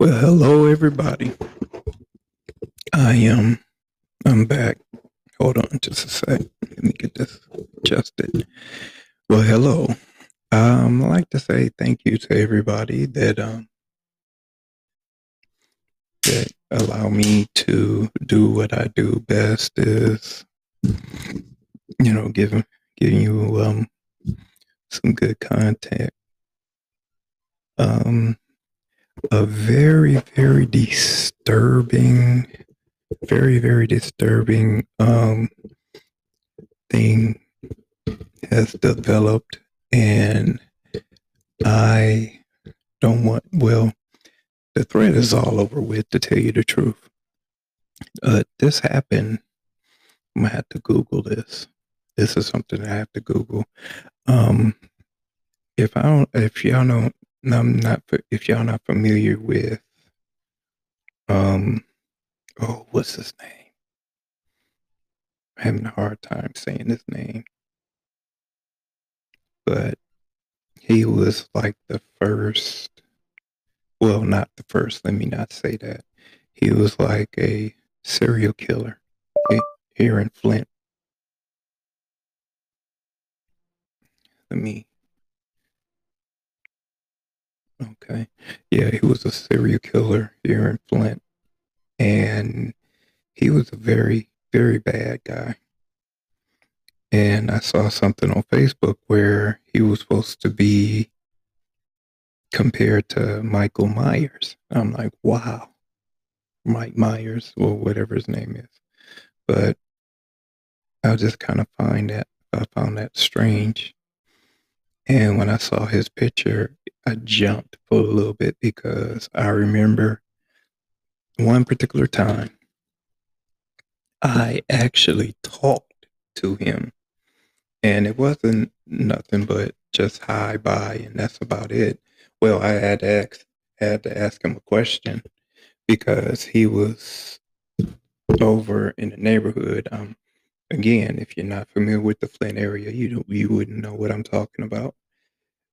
Well, hello everybody. I am I'm back. Hold on just a sec. Let me get this adjusted. Well, hello. Um, I'd like to say thank you to everybody that um that allow me to do what I do best is you know giving giving you um some good content. Um a very very disturbing very very disturbing um thing has developed and i don't want well the threat is all over with to tell you the truth. Uh this happened i'm gonna have to google this. This is something i have to google. Um if i don't if y'all don't i'm not if y'all not familiar with um oh, what's his name? I'm having a hard time saying his name. But he was like the first, well, not the first, let me not say that. He was like a serial killer here in Flint. Let me. Okay. Yeah, he was a serial killer here in Flint and he was a very, very bad guy. And I saw something on Facebook where he was supposed to be compared to Michael Myers. I'm like, wow, Mike Myers, or whatever his name is. But I just kind of find that I found that strange. And when I saw his picture, I jumped for a little bit because I remember one particular time, I actually talked to him, and it wasn't nothing but just hi, bye, and that's about it. Well, I had to ask, had to ask him a question because he was over in the neighborhood. Um, again, if you're not familiar with the Flint area, you you wouldn't know what I'm talking about.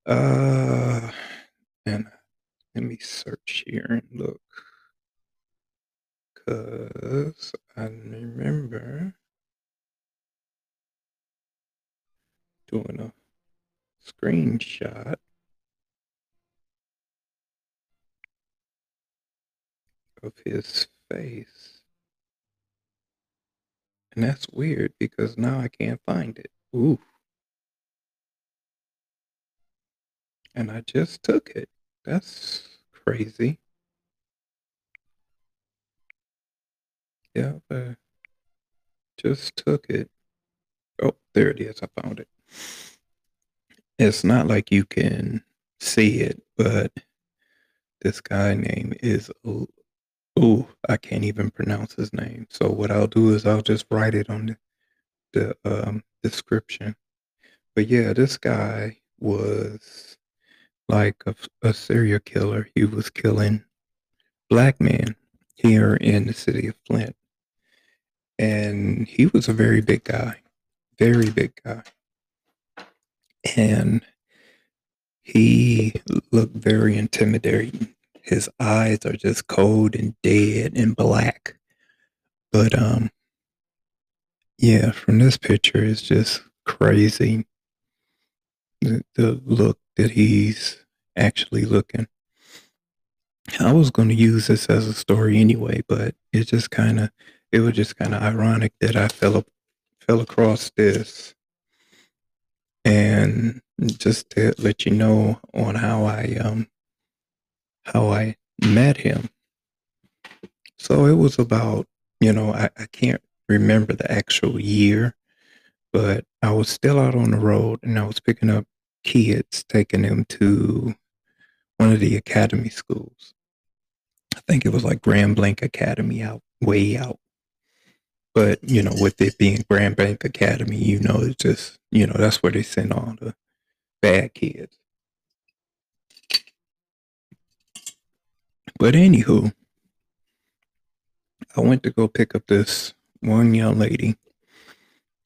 Uh, and let me search here and look. Because I remember doing a screenshot of his face. And that's weird because now I can't find it. Ooh. And I just took it. That's crazy. Yeah, I just took it. Oh, there it is. I found it. It's not like you can see it, but this guy name is oh, I can't even pronounce his name. So what I'll do is I'll just write it on the, the um, description. But yeah, this guy was like a, a serial killer. He was killing black men here in the city of Flint and he was a very big guy, very big guy. And he looked very intimidating. His eyes are just cold and dead and black. But um yeah, from this picture it's just crazy. The, the look that he's actually looking. I was going to use this as a story anyway, but it just kind of it was just kind of ironic that I fell up, fell across this, and just to let you know on how I um how I met him. So it was about you know I, I can't remember the actual year, but I was still out on the road and I was picking up kids, taking them to one of the academy schools. I think it was like Grand Blanc Academy out way out but you know, with it being Grand Blanc Academy, you know, it's just you know that's where they send all the bad kids. But anywho, I went to go pick up this one young lady,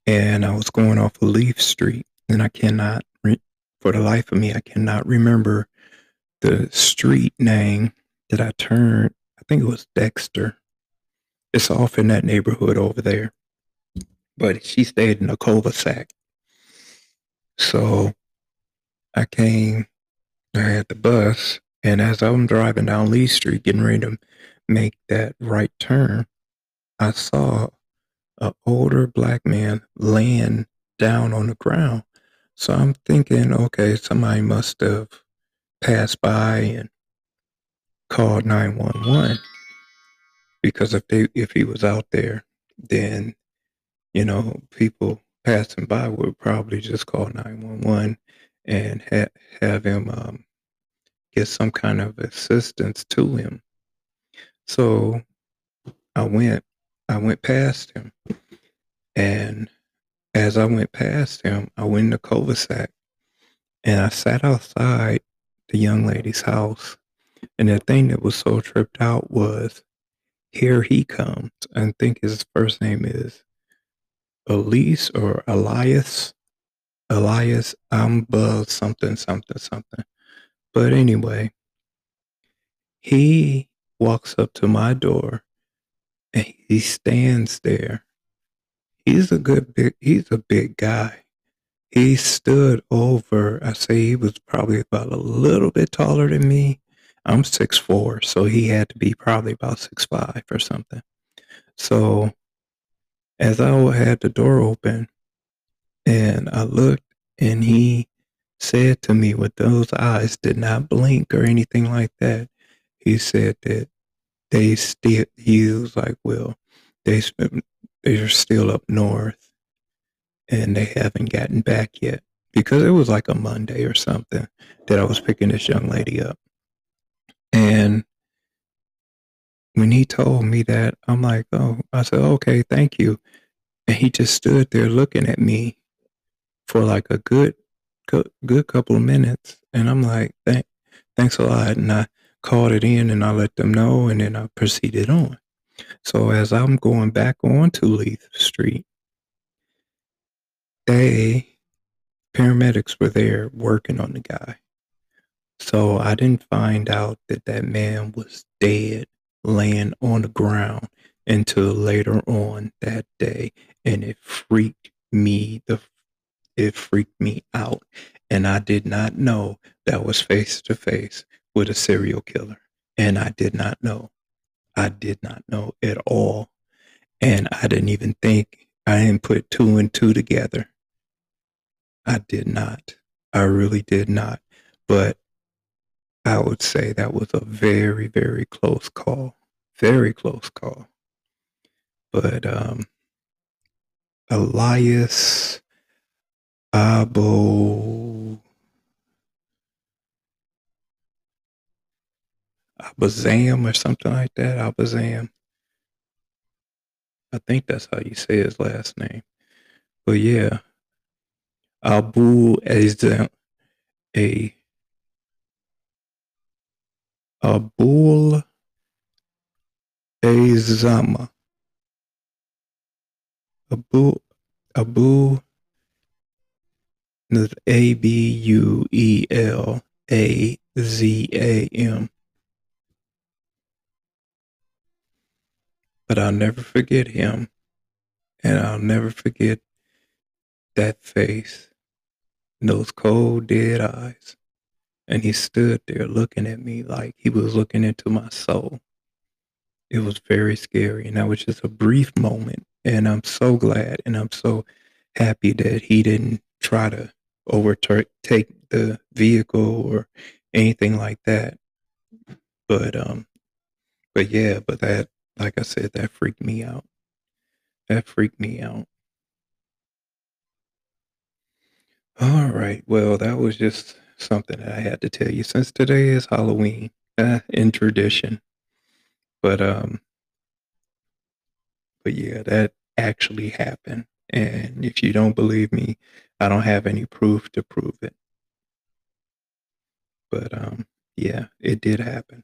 and I was going off of Leith Street, and I cannot, re- for the life of me, I cannot remember the street name that I turned. I think it was Dexter. It's off in that neighborhood over there. But she stayed in a cul-de-sac. So I came, I had the bus, and as I'm driving down Leith Street, getting ready to make that right turn, I saw an older black man laying down on the ground. So I'm thinking, okay, somebody must have passed by and called 911 because if they if he was out there, then you know people passing by would probably just call 911 and ha- have him um, get some kind of assistance to him. So I went, I went past him, and as I went past him, I went in the cul-de-sac, and I sat outside the young lady's house. And the thing that was so tripped out was, here he comes. I think his first name is Elise or Elias. Elias Amba something something something. But anyway, he walks up to my door and he stands there. He's a good big he's a big guy. He stood over, I say he was probably about a little bit taller than me. I'm six four, so he had to be probably about six five or something. So as I had the door open and I looked and he said to me with those eyes did not blink or anything like that. He said that they still he was like, well, they they're still up north and they haven't gotten back yet because it was like a Monday or something that I was picking this young lady up. And when he told me that, I'm like, oh, I said, okay, thank you. And he just stood there looking at me for like a good, good, couple of minutes. And I'm like, Thank, thanks a lot. And I called it in and I let them know and then I proceeded on. So as I'm going back onto Leith Street, they paramedics were there working on the guy. So I didn't find out that that man was dead laying on the ground until later on that day and it freaked me the it freaked me out and I did not know that was face to face with a serial killer and I did not know I did not know at all and I didn't even think I didn't put two and two together. I did not. I really did not. But I would say that was a very very close call. Very close call. But um Elias Abo Abazam or something like that. Abazam. I think that's how you say his last name. But yeah. Abu Azam a Abul Azama Abu Abu A B U E L A Z A M. But I'll never forget him, and I'll never forget that face, and those cold, dead eyes. And he stood there looking at me like he was looking into my soul. It was very scary, and that was just a brief moment and I'm so glad and I'm so happy that he didn't try to overtake the vehicle or anything like that. But um but yeah, but that like I said, that freaked me out. That freaked me out. All right. Well, that was just something that I had to tell you since today is Halloween uh, in tradition. But um but yeah, that actually happened. And if you don't believe me, I don't have any proof to prove it. But um, yeah, it did happen.